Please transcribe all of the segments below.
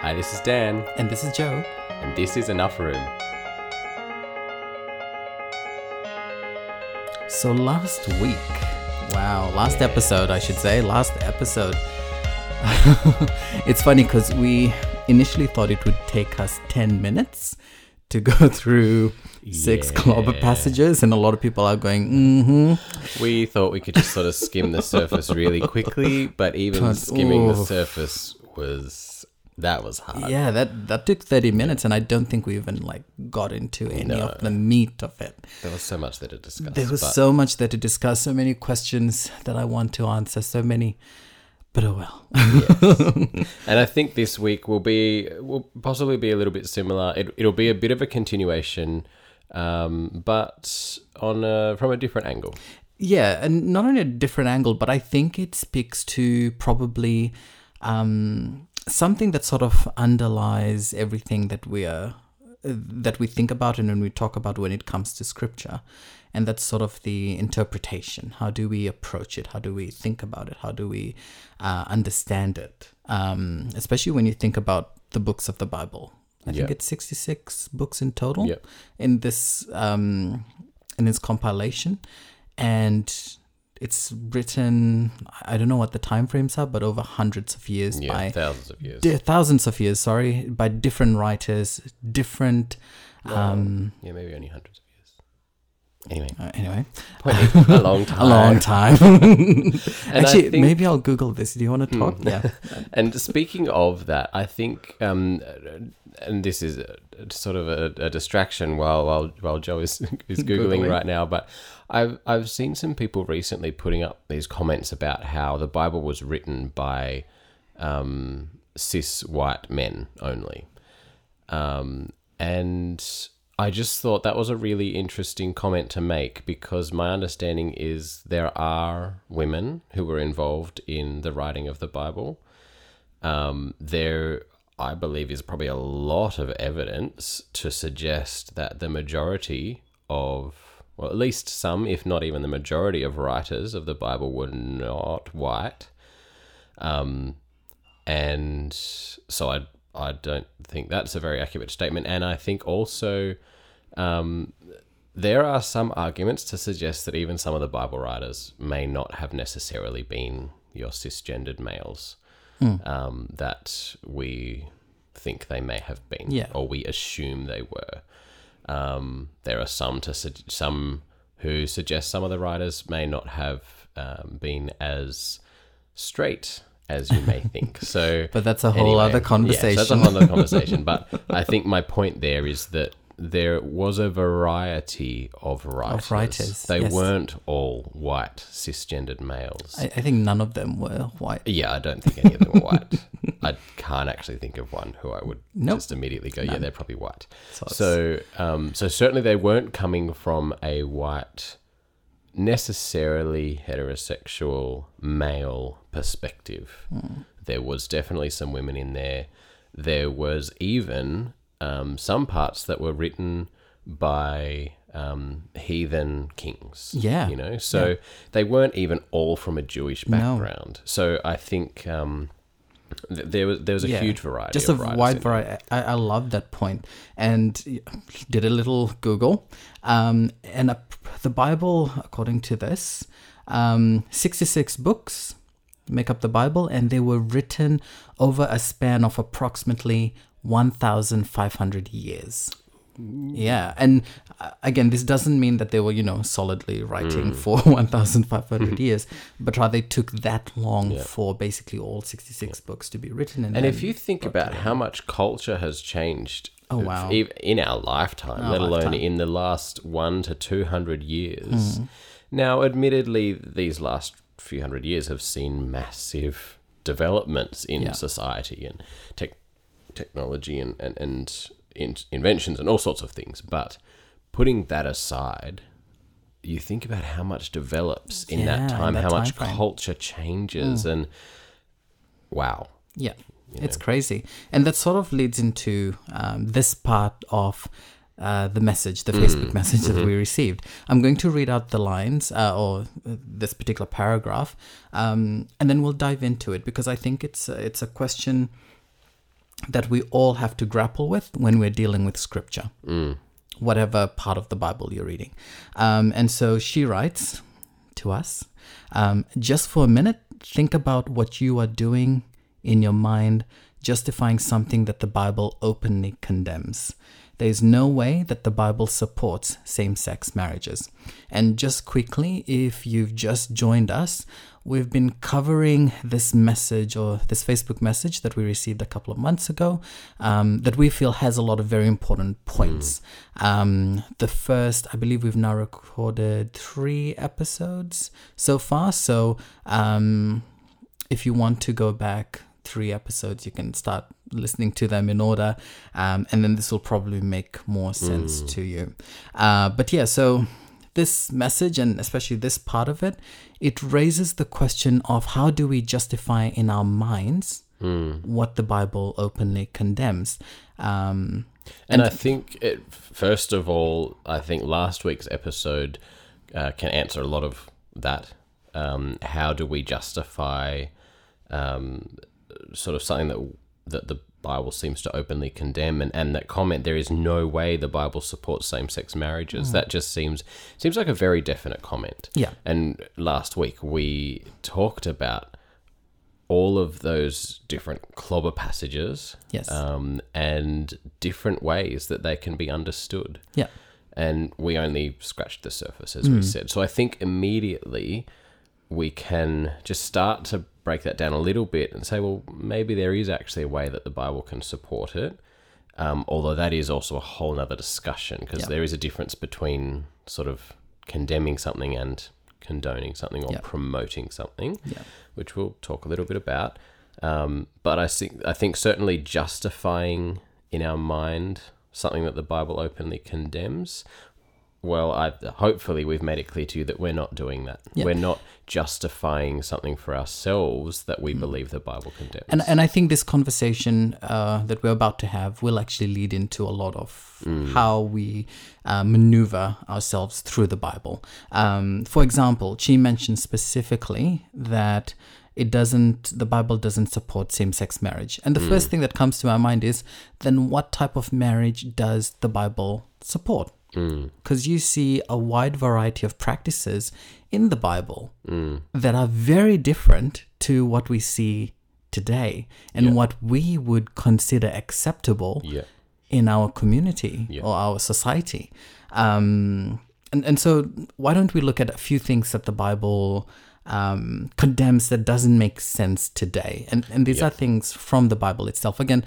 Hi, this is Dan, And this is Joe. and this is Enough Room. So last week, wow, last episode, I should say, last episode. it's funny because we initially thought it would take us 10 minutes to go through six clobber Yeah. passages, and a lot of people are going, mm hmm. We thought we could just sort of skim the surface really quickly, but even But, skimming the surface was that was hard. Yeah, that, that took 30 minutes, and I don't think we even like got into any of the meat of it. There was so much there to discuss. There was but so much there to discuss, so many questions that I want to answer, so many. But oh well. and I think this week will be will possibly be a little bit similar. It, it'll be a bit of a continuation, um, but on a, from a different angle. Yeah, and not only a different angle, but I think it speaks to probably um, something that sort of underlies everything that we are that we think about and when we talk about when it comes to scripture and that's sort of the interpretation. How do we approach it? How do we think about it? How do we uh, understand it? Um, especially when you think about the books of the bible. I think it's 66 books in total Yeah. in this um, in this compilation. And it's written i don't know what the time frames are but over hundreds of years Yeah, by thousands of years. di- thousands of years sorry by different writers different um yeah, maybe only hundreds of years. Anyway, uh, anyway. A long time. a long time. Actually think- maybe i'll google this. Do you want to talk? Yeah. And speaking of that, I think, um, and this is a, sort of a, a distraction while while while Joe is is googling, Googling. right now. But I've I've seen some people recently putting up these comments about how the Bible was written by um, cis white men only, um, and I just thought that was a really interesting comment to make because my understanding is there are women who were involved in the writing of the Bible. Um, there, I believe, is probably a lot of evidence to suggest that the majority of, well, at least some, if not even the majority of writers of the Bible were not white. Um, and so I I don't think that's a very accurate statement. And I think also um, there are some arguments to suggest that even some of the Bible writers may not have necessarily been your cisgendered males um, that we think they may have been, Yeah. or we assume they were. Um, there are some to su- some who suggest some of the writers may not have um, been as straight as you may think. So, But that's a whole other Yeah, so that's a whole other conversation. But I think my point there is that there was a variety of writers. writers, They yes. weren't all white cisgendered males. I, I think none of them were white yeah, I don't think any of them were white. I can't actually think of one who I would Nope. just immediately go, yeah, they're probably white. So So, um, so certainly they weren't coming from a white, necessarily heterosexual male perspective. There was definitely some women in there. There was even um, some parts that were written by um, heathen kings. Yeah. you know, so they weren't even all from a Jewish No. background. So I think um, there was there was a Yeah, huge variety. just a wide variety I, I love that point. And did a little google um, and a, the bible according to this um, 66 books make up the bible and they were written over a span of approximately 1500 years yeah and uh, again this doesn't mean that they were you know solidly writing Mm. for 1500 years but rather it took that long Yeah. for basically all 66 books to be written and, And if you think about together. how much culture has changed, Oh, wow. ev- in our lifetime, Our let alone in the last one to two hundred years. Mm. Now, admittedly, these last few hundred years have seen massive developments in Yeah. society and tech, technology and and, and in, inventions and all sorts of things. But putting that aside, you think about how much develops in Yeah, that in time, that how much timeframe. culture changes, and wow. Yeah, it's crazy. And that sort of leads into um, this part of uh, the message, the Facebook message that we received. I'm going to read out the lines uh, or uh, this particular paragraph, um, and then we'll dive into it because I think it's uh, it's a question that we all have to grapple with when we're dealing with scripture, whatever part of the Bible you're reading. Um, and so she writes to us um, just for a minute, think about what you are doing in your mind, justifying something that the Bible openly condemns. There is no way that the Bible supports same sex marriages. And just quickly, if you've just joined us, we've been covering this message or this Facebook message that we received a couple of months ago um, that we feel has a lot of very important points. Um, the first, I believe we've now recorded three episodes so far. So um, if you want to go back three episodes, you can start listening to them in order, um, and then this will probably make more sense to you. Uh, but yeah, so this message and especially this part of it, it raises the question of how do we justify in our minds what the Bible openly condemns. Um, And I think, it, first of all, I think last week's episode uh, can answer a lot of that. Um, how do we justify um, sort of something that that the Bible seems to openly condemn, and, and that comment there is no way the Bible supports same sex marriages. That just seems seems like a very definite comment. Yeah. And last week we talked about all of those different clobber passages Yes. um, and different ways that they can be understood. yeah. And we only scratched the surface, as we said. So I think immediately we can just start to break that down a little bit and say, well, maybe there is actually a way that the Bible can support it. Um, although that is also a whole nother discussion because Yeah. there is a difference between sort of condemning something and condoning something or Yeah. promoting something Yeah. which we'll talk a little bit about. Um, but I think I think certainly justifying in our mind something that the Bible openly condemns. Well, I hopefully we've made it clear to you that we're not doing that. Yeah. We're not justifying something for ourselves that we believe the Bible condemns. Mm. And, and I think this conversation uh, that we're about to have will actually lead into a lot of how we uh, maneuver ourselves through the Bible. Um, for example, she mentioned specifically that it doesn't, the Bible doesn't support same sex marriage. And the first thing that comes to my mind is then what type of marriage does the Bible support? Because you see a wide variety of practices in the Bible that are very different to what we see today and what we would consider acceptable yeah. in our community Yeah. or our society. Um, and, and so, why don't we look at a few things that the Bible um, condemns that doesn't make sense today? And, and these Yeah. are things from the Bible itself. Again,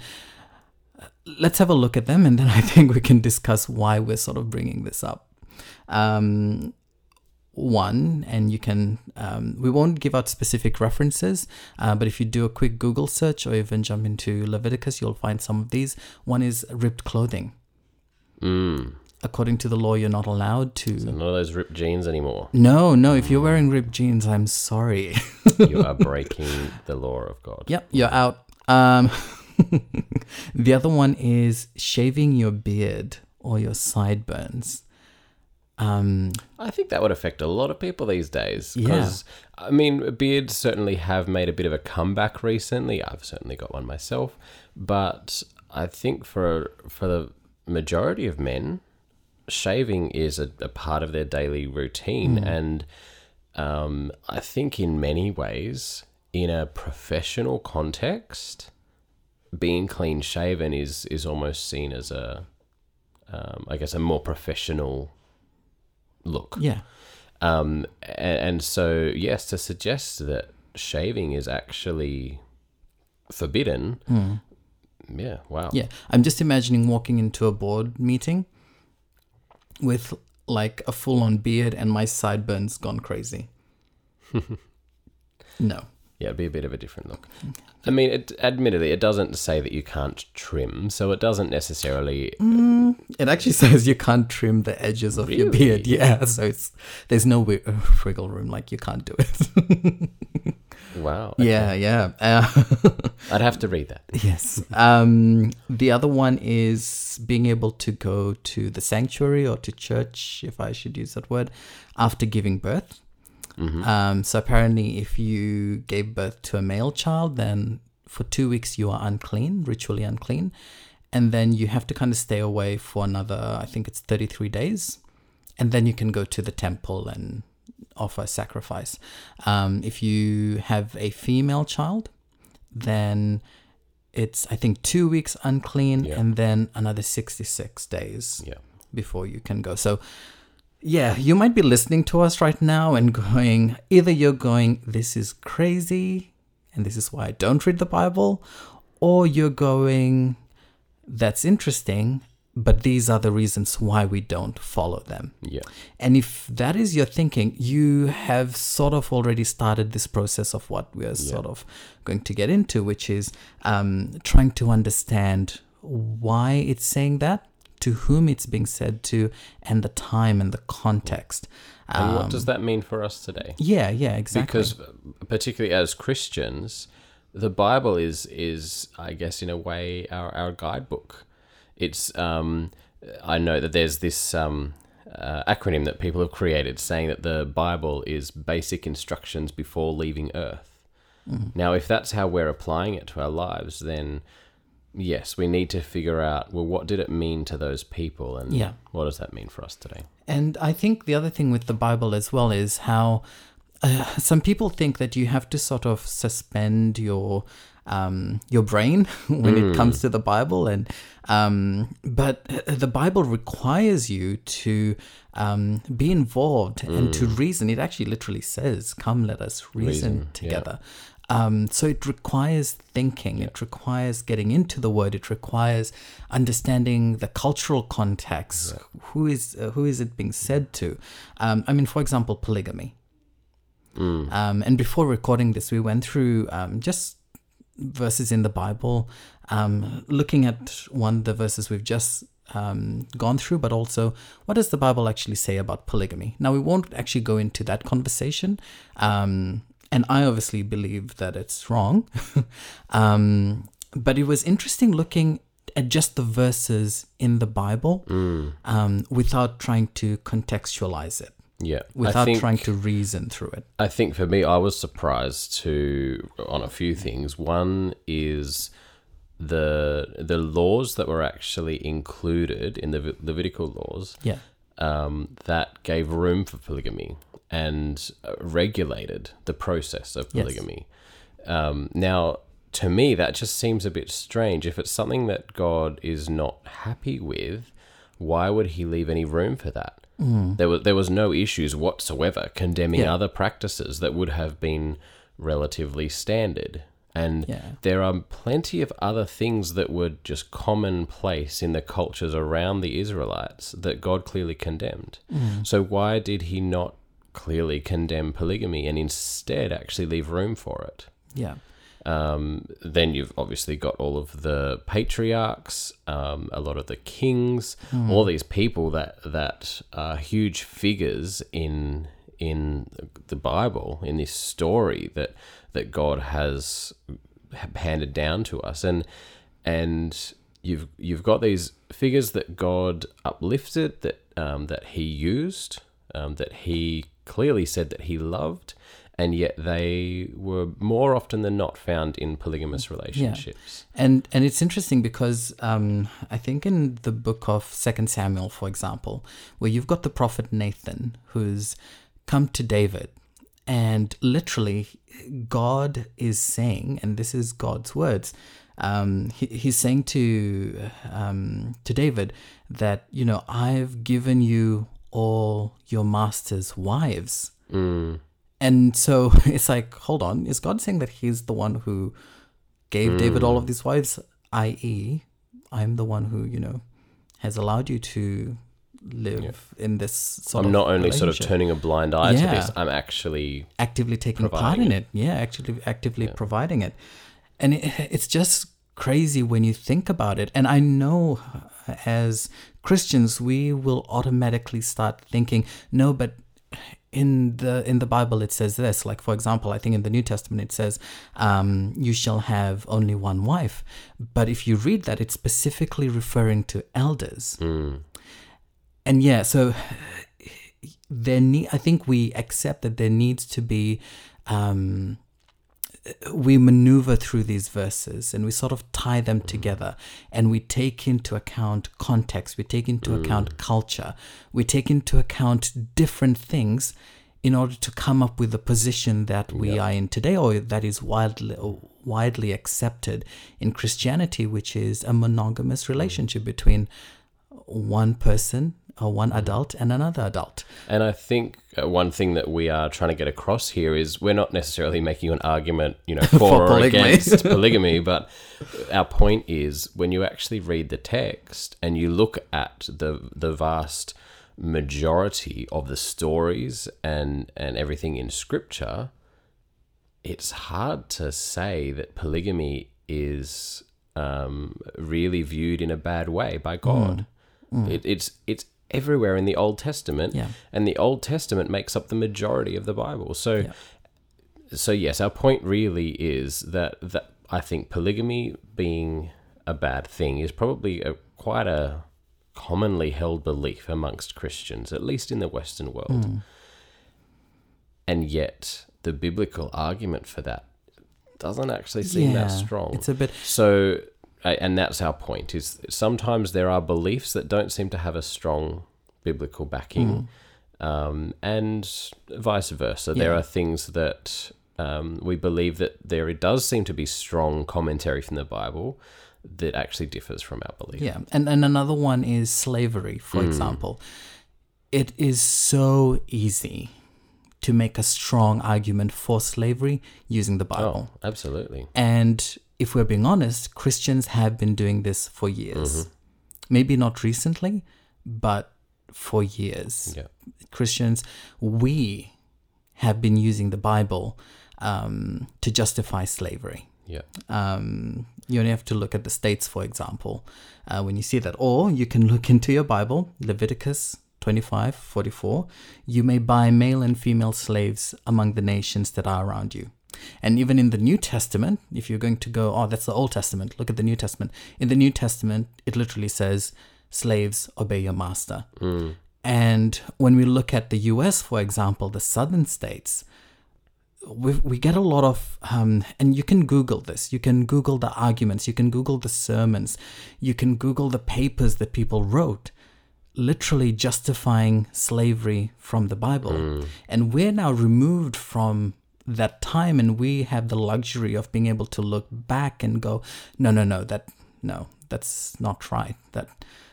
let's have a look at them and then I think we can discuss why we're sort of bringing this up. Um, one, and you can, um, we won't give out specific references, uh, but if you do a quick Google search or even jump into Leviticus, you'll find some of these. One is ripped clothing. Mm. According to the law, you're not allowed to. None of those ripped jeans anymore. No, no, if you're wearing ripped jeans, I'm sorry. you are breaking the law of God. Yep, you're out. Um, the other one is shaving your beard or your sideburns. Um, I think that would affect a lot of people these days. Yeah. I mean, beards certainly have made a bit of a comeback recently. I've certainly got one myself. But I think for for the majority of men, shaving is a, a part of their daily routine. And um, I think in many ways, in a professional context, being clean shaven is, is almost seen as a, um, I guess, a more professional look. yeah, Um, and, and so, yes, to suggest that shaving is actually forbidden, yeah, wow. yeah. I'm just imagining walking into a board meeting with like a full on beard and my sideburns gone crazy. no. Yeah, it'd be a bit of a different look. I mean, it, admittedly, it doesn't say that you can't trim, so it doesn't necessarily. It actually says you can't trim the edges of your beard. Yeah, so it's there's no wi- uh, wiggle room. Like you can't do it. Wow. yeah, yeah. Uh, I'd have to read that. yes. Um, the other one is being able to go to the sanctuary or to church, if I should use that word, after giving birth. Um, so apparently, if you gave birth to a male child, then for two weeks you are unclean, ritually unclean, and then you have to kind of stay away for another, I think it's 33 days, and then you can go to the temple and offer a sacrifice. Um, if you have a female child, then it's I think two weeks unclean, Yeah. and then another 66 days Yeah. before you can go. So, yeah, you might be listening to us right now and going, either you're going, this is crazy, and this is why I don't read the Bible, or you're going, that's interesting, but these are the reasons why we don't follow them. Yeah. And if that is your thinking, you have sort of already started this process of what we are sort of going to get into, which is um, trying to understand why it's saying that, to whom it's being said to, and the time and the context. And what Um, does that mean for us today? Yeah, yeah, exactly. Because uh, particularly as Christians, the Bible is is I guess in a way our our guidebook. It's um I know that there's this um uh, acronym that people have created saying that the Bible is basic instructions before leaving Earth. Mm-hmm. Now, if that's how we're applying it to our lives, then yes, we need to figure out well, what did it mean to those people, and Yeah. what does that mean for us today? And I think the other thing with the Bible as well is how uh, some people think that you have to sort of suspend your um, your brain when it comes to the Bible, and um, but the Bible requires you to um, be involved and to reason. It actually literally says, "Come, let us reason, Reason, together." Um, so it requires thinking. It requires getting into the word. It requires understanding the cultural context. Who is uh, who is it being said to? Um, I mean, for example, polygamy. Um, and before recording this, we went through um, just verses in the Bible, um, looking at one of the verses we've just um, gone through, but also what does the Bible actually say about polygamy? Now, we won't actually go into that conversation, um, and I obviously believe that it's wrong. um, but it was interesting looking at just the verses in the Bible um, without trying to contextualize it, Yeah, without think- trying to reason through it. I think for me, I was surprised to on a few things. One is the the laws that were actually included in the Levitical laws Yeah. um, that gave room for polygamy and uh, regulated the process of Yes. polygamy. Um, now, to me, that just seems a bit strange. If it's something that God is not happy with, why would He leave any room for that? There was there was no issues whatsoever condemning Yeah. other practices that would have been relatively standard. And Yeah. there are plenty of other things that were just commonplace in the cultures around the Israelites that God clearly condemned. So why did he not clearly condemn polygamy and instead actually leave room for it? Yeah. Um, then you've obviously got all of the patriarchs, um, a lot of the kings, all these people that that are huge figures in in the Bible, in this story that that God has handed down to us, and and you've you've got these figures that God uplifted, that um, that He used, um, that He clearly said that He loved, and yet they were more often than not found in polygamous relationships. And and it's interesting because um, I think in the book of Second Samuel, for example, where you've got the prophet Nathan who's come to David, and literally God is saying, and this is God's words. Um, he, he's saying to um, to David that you know I've given you all your master's wives, Mm. and so it's like, hold on, is God saying that He's the one who gave David all of these wives, i.e., I'm the one who you know has allowed you to live in this sort I'm not only sort of turning a blind eye Yeah. to this, I'm actually actively taking part in it. it. Yeah, actually actively providing it. And it, it's just crazy when you think about it. And I know as Christians we will automatically start thinking, no, but in the in the Bible it says this. Like for example, I think in the New Testament it says, um, "You shall have only one wife." But if you read that, it's specifically referring to elders. mm, And yeah, so there need. I think we accept that there needs to be um, we maneuver through these verses and we sort of tie them mm. together and we take into account context, we take into mm. account culture, we take into account different things in order to come up with the position that we are in today or that is widely widely accepted in Christianity, which is a monogamous relationship between one person or one adult and another adult. And I think uh, one thing that we are trying to get across here is we're not necessarily making an argument, you know, for, For or polygamy. against polygamy, but our point is when you actually read the text and you look at the the vast majority of the stories and and everything in scripture, it's hard to say that polygamy is um, really viewed in a bad way by God. It, it's it's everywhere in the Old Testament, Yeah. and the Old Testament makes up the majority of the Bible. So, Yeah. so yes, our point really is that that I think polygamy being a bad thing is probably a quite a commonly held belief amongst Christians, at least in the Western world. Hmm. And yet, the biblical argument for that doesn't actually seem that strong. It's a bit So, and that's our point: is sometimes there are beliefs that don't seem to have a strong biblical backing, um, and vice versa. There are things that um, we believe that there does seem to be strong commentary from the Bible that actually differs from our belief. Yeah, and and another one is slavery, for example. It is so easy to make a strong argument for slavery using the Bible. Oh, absolutely. And if we're being honest, Christians have been doing this for years. Maybe not recently, but for years. Yeah. Christians, we have been using the Bible um, to justify slavery. Yeah. Um, you only have to look at the states, for example, uh, when you see that. Or you can look into your Bible, Leviticus 25 44. You may buy male and female slaves among the nations that are around you. And even in the New Testament, if you're going to go, oh, that's the Old Testament, look at the New Testament. In the New Testament, it literally says, slaves, obey your master. And when we look at the US, for example, the southern states, we, we get a lot of um, and you can google this. You can google the arguments. You can google the sermons. You can google the papers that people wrote literally justifying slavery from the bible. And we're now removed from that time and we have the luxury of being able to look back and go no no no that no that's not right that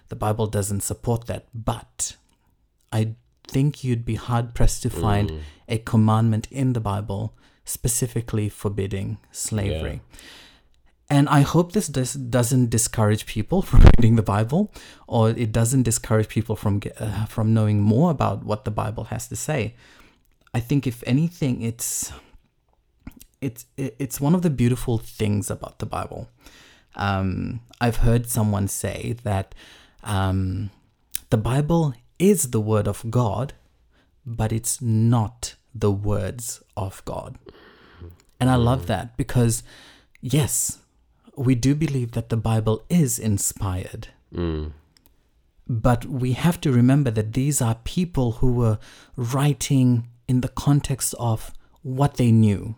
the bible doesn't support that but I think you'd be hard pressed to find a commandment in the Bible specifically forbidding slavery. And I hope this does, doesn't discourage people from reading the Bible, or it doesn't discourage people from uh, from knowing more about what the Bible has to say. I think, if anything, it's it's it's one of the beautiful things about the Bible. Um, I've heard someone say that um, the Bible is the word of God, but it's not the words of God. And I love that because, yes, we do believe that the Bible is inspired. But we have to remember that these are people who were writing in the context of what they knew,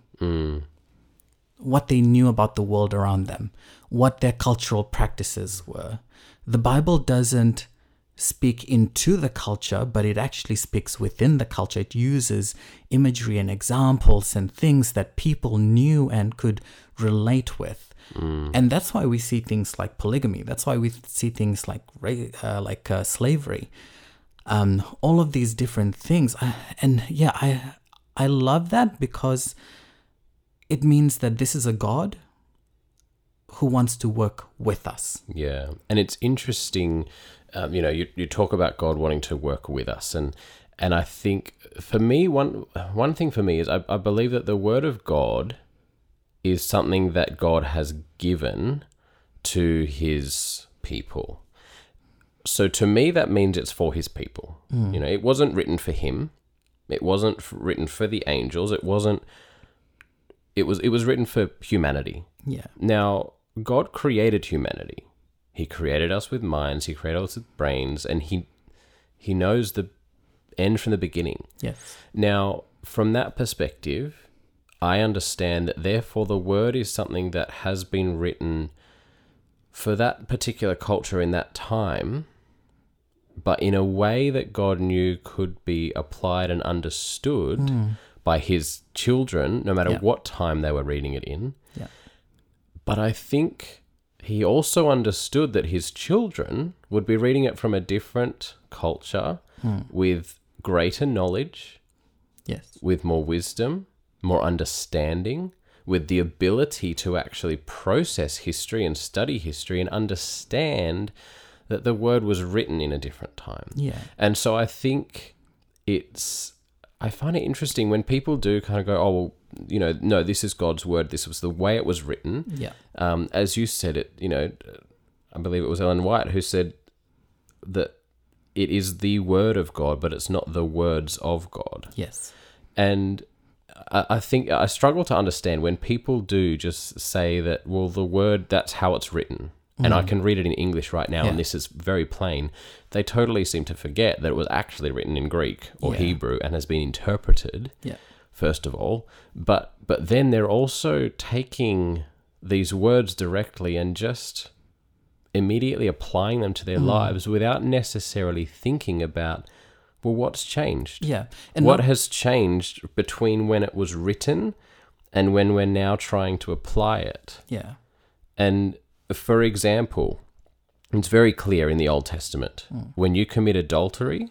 what they knew about the world around them, what their cultural practices were. The Bible doesn't speak into the culture, but it actually speaks within the culture. It uses imagery and examples and things that people knew and could relate with. And that's why we see things like polygamy. That's why we see things like uh, like uh, slavery. Um, all of these different things, I, and yeah, I I love that because it means that this is a God who wants to work with us. Yeah, and it's interesting. Um, you know, you, you talk about God wanting to work with us, and and I think for me, one one thing for me is I, I believe that the Word of God is something that God has given to His people. So to me, that means it's for His people. You know, it wasn't written for Him. It wasn't written for the angels. It wasn't. It was. It was written for humanity. Yeah. Now, God created humanity. He created us with minds, he created us with brains, and he he knows the end from the beginning. Yes. Now, from that perspective, I understand that therefore the word is something that has been written for that particular culture in that time, but in a way that God knew could be applied and understood hmm. By his children, no matter Yeah. what time they were reading it in. Yeah. But I think he also understood that his children would be reading it from a different culture hmm. with greater knowledge, Yes. with more wisdom, more understanding, with the ability to actually process history and study history and understand that the word was written in a different time. Yeah. And so I think it's I find it interesting when people do kind of go, oh well, you know, no, this is God's word. This was the way it was written. Yeah. Um, as you said it, you know, I believe it was Ellen White who said that it is the word of God, but it's not the words of God. Yes. And I, I think I struggle to understand when people do just say that, well, the word, that's how it's written. And I can read it in English right now, Mm. Yeah. and this is very plain. They totally seem to forget that it was actually written in Greek or Yeah. Hebrew and has been interpreted, Yeah. first of all. But but then they're also taking these words directly and just immediately applying them to their Mm. lives without necessarily thinking about, well, what's changed? Yeah. And what not- has changed between when it was written and when we're now trying to apply it? yeah. And for example, it's very clear in the Old Testament hmm. when you commit adultery,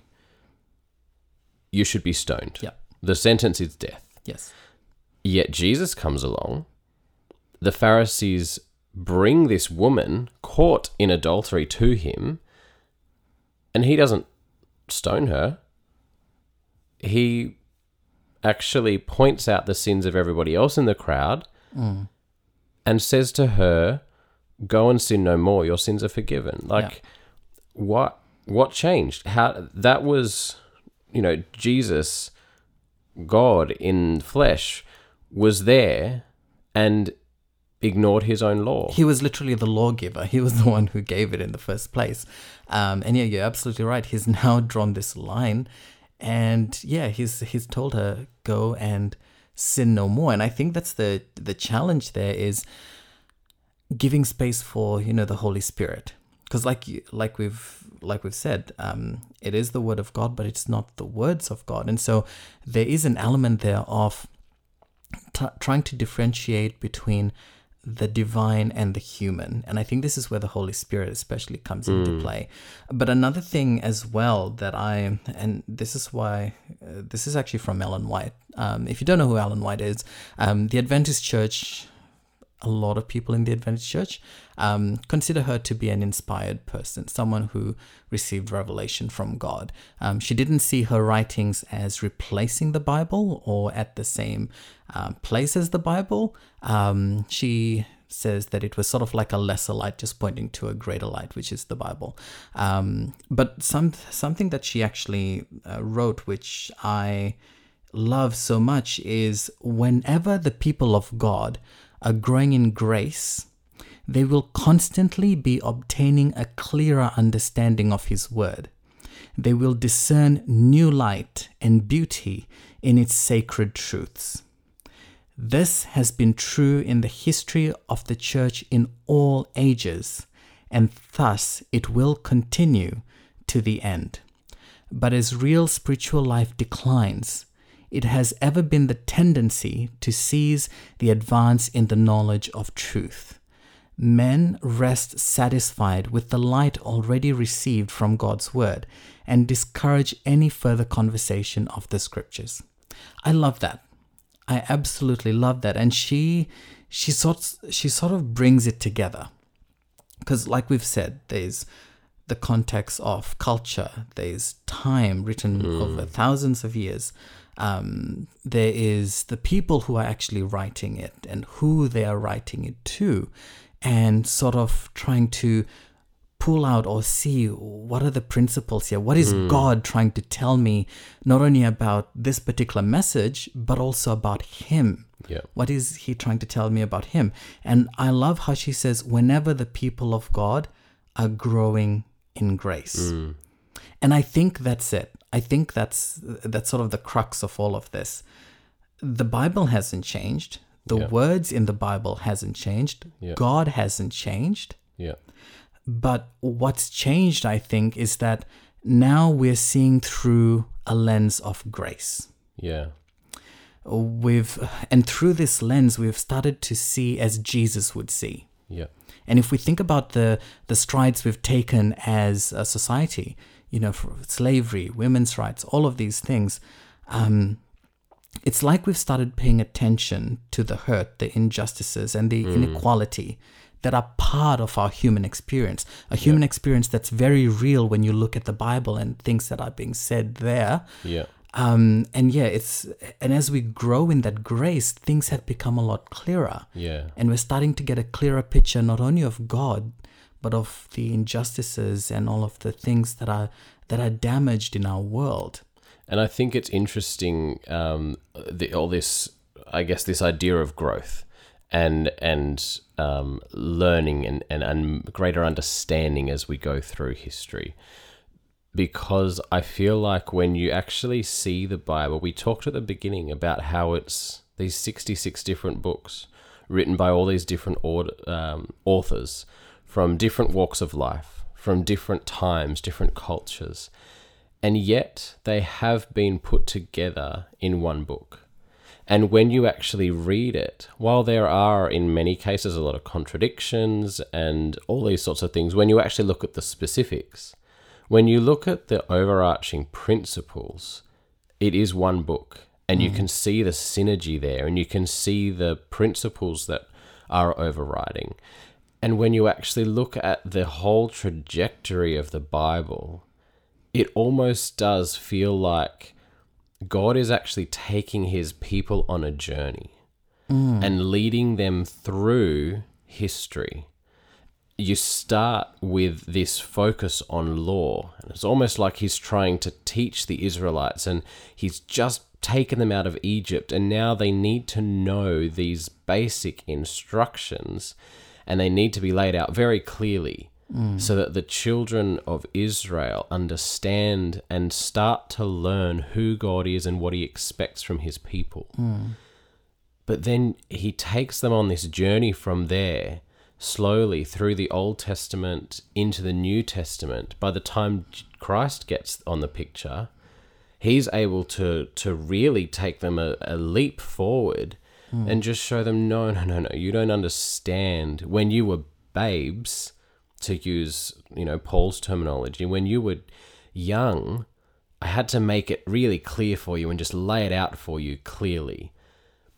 you should be stoned. Yeah. The sentence is death. Yes. Yet Jesus comes along. The Pharisees bring this woman caught in adultery to him, and he doesn't stone her. He actually points out the sins of everybody else in the crowd hmm. and says to her, Go and sin no more, your sins are forgiven. Like, what what changed? How that was, you know, Jesus, God in flesh, was there and ignored his own law. He was literally the lawgiver. He was the one who gave it in the first place. Um, and yeah, you're absolutely right. He's now drawn this line, and yeah, he's he's told her go and sin no more. And I think that's the the challenge there is giving space for you know the Holy Spirit, because like like we've like we've said, um, it is the word of God, but it's not the words of God, and so there is an element there of t- trying to differentiate between the divine and the human. And I think this is where the Holy Spirit especially comes into play. But another thing as well that I, and this is why, uh, this is actually from Ellen White. Um, if you don't know who Ellen White is, um, the Adventist Church, a lot of people in the Adventist Church um, consider her to be an inspired person, someone who received revelation from God. Um, she didn't see her writings as replacing the Bible or at the same um, place as the Bible. Um, she says that it was sort of like a lesser light, just pointing to a greater light, which is the Bible. Um, but some something that she actually uh, wrote, which I love so much, is whenever the people of God are growing in grace, they will constantly be obtaining a clearer understanding of His Word. They will discern new light and beauty in its sacred truths. This has been true in the history of the Church in all ages, and thus it will continue to the end. But as real spiritual life declines, it has ever been the tendency to seize the advance in the knowledge of truth. Men rest satisfied with the light already received from God's Word and discourage any further conversation of the Scriptures. I love that. I absolutely love that, and she she sort she sort of brings it together because, like we've said, there's the context of culture, there's time written hmm. over thousands of years. Um, there is the people who are actually writing it and who they are writing it to, and sort of trying to pull out or see what are the principles here. What is God trying to tell me, not only about this particular message, but also about Him? Yeah. What is He trying to tell me about Him? And I love how she says, whenever the people of God are growing in grace. And I think that's it. I think that's that's sort of the crux of all of this. the Bible hasn't changed. The Yeah. words in the Bible hasn't changed. Yeah. God hasn't changed. Yeah. But what's changed, I think, is that now we're seeing through a lens of grace. Yeah. We've and through this lens, we've started to see as Jesus would see. Yeah. And if we think about the the strides we've taken as a society, you know, for slavery, women's rights, all of these things, um, it's like we've started paying attention to the hurt, the injustices, and the inequality that are part of our human experience. A human experience that's very real when you look at the Bible and things that are being said there. Yeah. Um, and yeah, it's and as we grow in that grace, things have become a lot clearer Yeah. and we're starting to get a clearer picture not only of God but of the injustices and all of the things that are that are damaged in our world. And I think it's interesting, um, the, all this, I guess, this idea of growth and and um, learning and, and, and greater understanding as we go through history. Because I feel like when you actually see the Bible, we talked at the beginning about how it's these 66 different books written by all these different um, authors from different walks of life, from different times, different cultures and yet they have been put together in one book. And when you actually read it, while there are in many cases a lot of contradictions and all these sorts of things, when you actually look at the specifics, when you look at the overarching principles, it is one book. And you mm. can see the synergy there, and you can see the principles that are overriding. And when you actually look at the whole trajectory of the Bible, it almost does feel like God is actually taking his people on a journey mm. and leading them through history. You start with this focus on law, and it's almost like he's trying to teach the Israelites, and he's just taken them out of Egypt, and now they need to know these basic instructions, and they need to be laid out very clearly so that the children of Israel understand and start to learn who God is and what he expects from his people. But then he takes them on this journey from there, slowly through the Old Testament into the New Testament. By the time Christ gets on the picture, he's able to, to really take them a, a leap forward Mm. and just show them no, no, no, no, you don't understand. When you were babes, to use you know Paul's terminology, when you were young, I had to make it really clear for you and just lay it out for you clearly.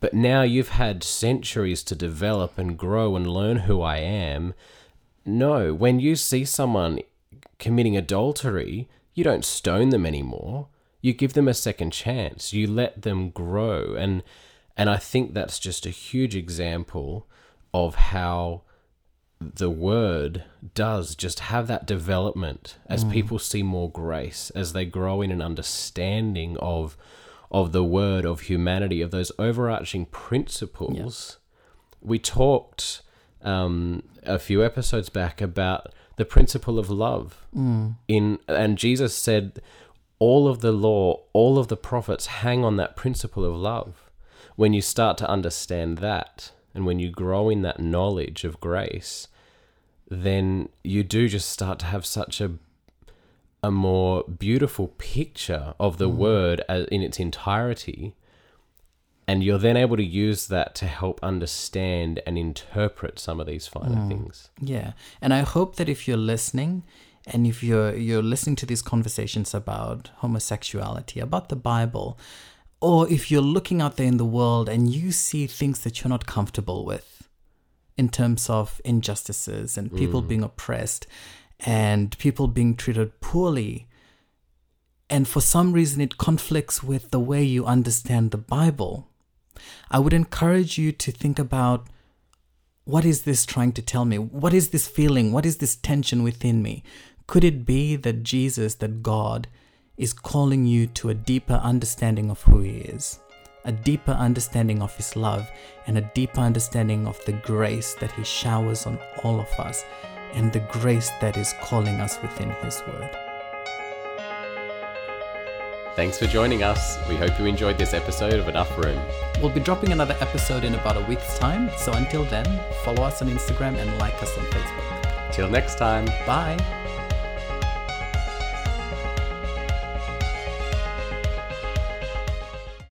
But now you've had centuries to develop and grow and learn who I am. No, when you see someone committing adultery, you don't stone them anymore. You give them a second chance. You let them grow and and I think that's just a huge example of how the word does just have that development as people see more grace as they grow in an understanding of of the word of humanity of those overarching principles. We talked um, a few episodes back about the principle of love. In and jesus said all of the law all of the prophets hang on that principle of love when you start to understand that and when you grow in that knowledge of grace then you do just start to have such a a more beautiful picture of the mm. word as, in its entirety. And you're then able to use that to help understand and interpret some of these finer mm. things. Yeah. And I hope that if you're listening and if you're you're listening to these conversations about homosexuality, about the Bible, or if you're looking out there in the world and you see things that you're not comfortable with in terms of injustices and people mm. being oppressed and people being treated poorly and for some reason it conflicts with the way you understand the Bible, I would encourage you to think about what is this trying to tell me? What is this feeling? What is this tension within me? Could it be that Jesus, that God, is calling you to a deeper understanding of who He is, a deeper understanding of His love, and a deeper understanding of the grace that He showers on all of us, and the grace that is calling us within His Word? Thanks for joining us. We hope you enjoyed this episode of Enough Room. We'll be dropping another episode in about a week's time. So until then, follow us on Instagram and like us on Facebook. Till next time. Bye.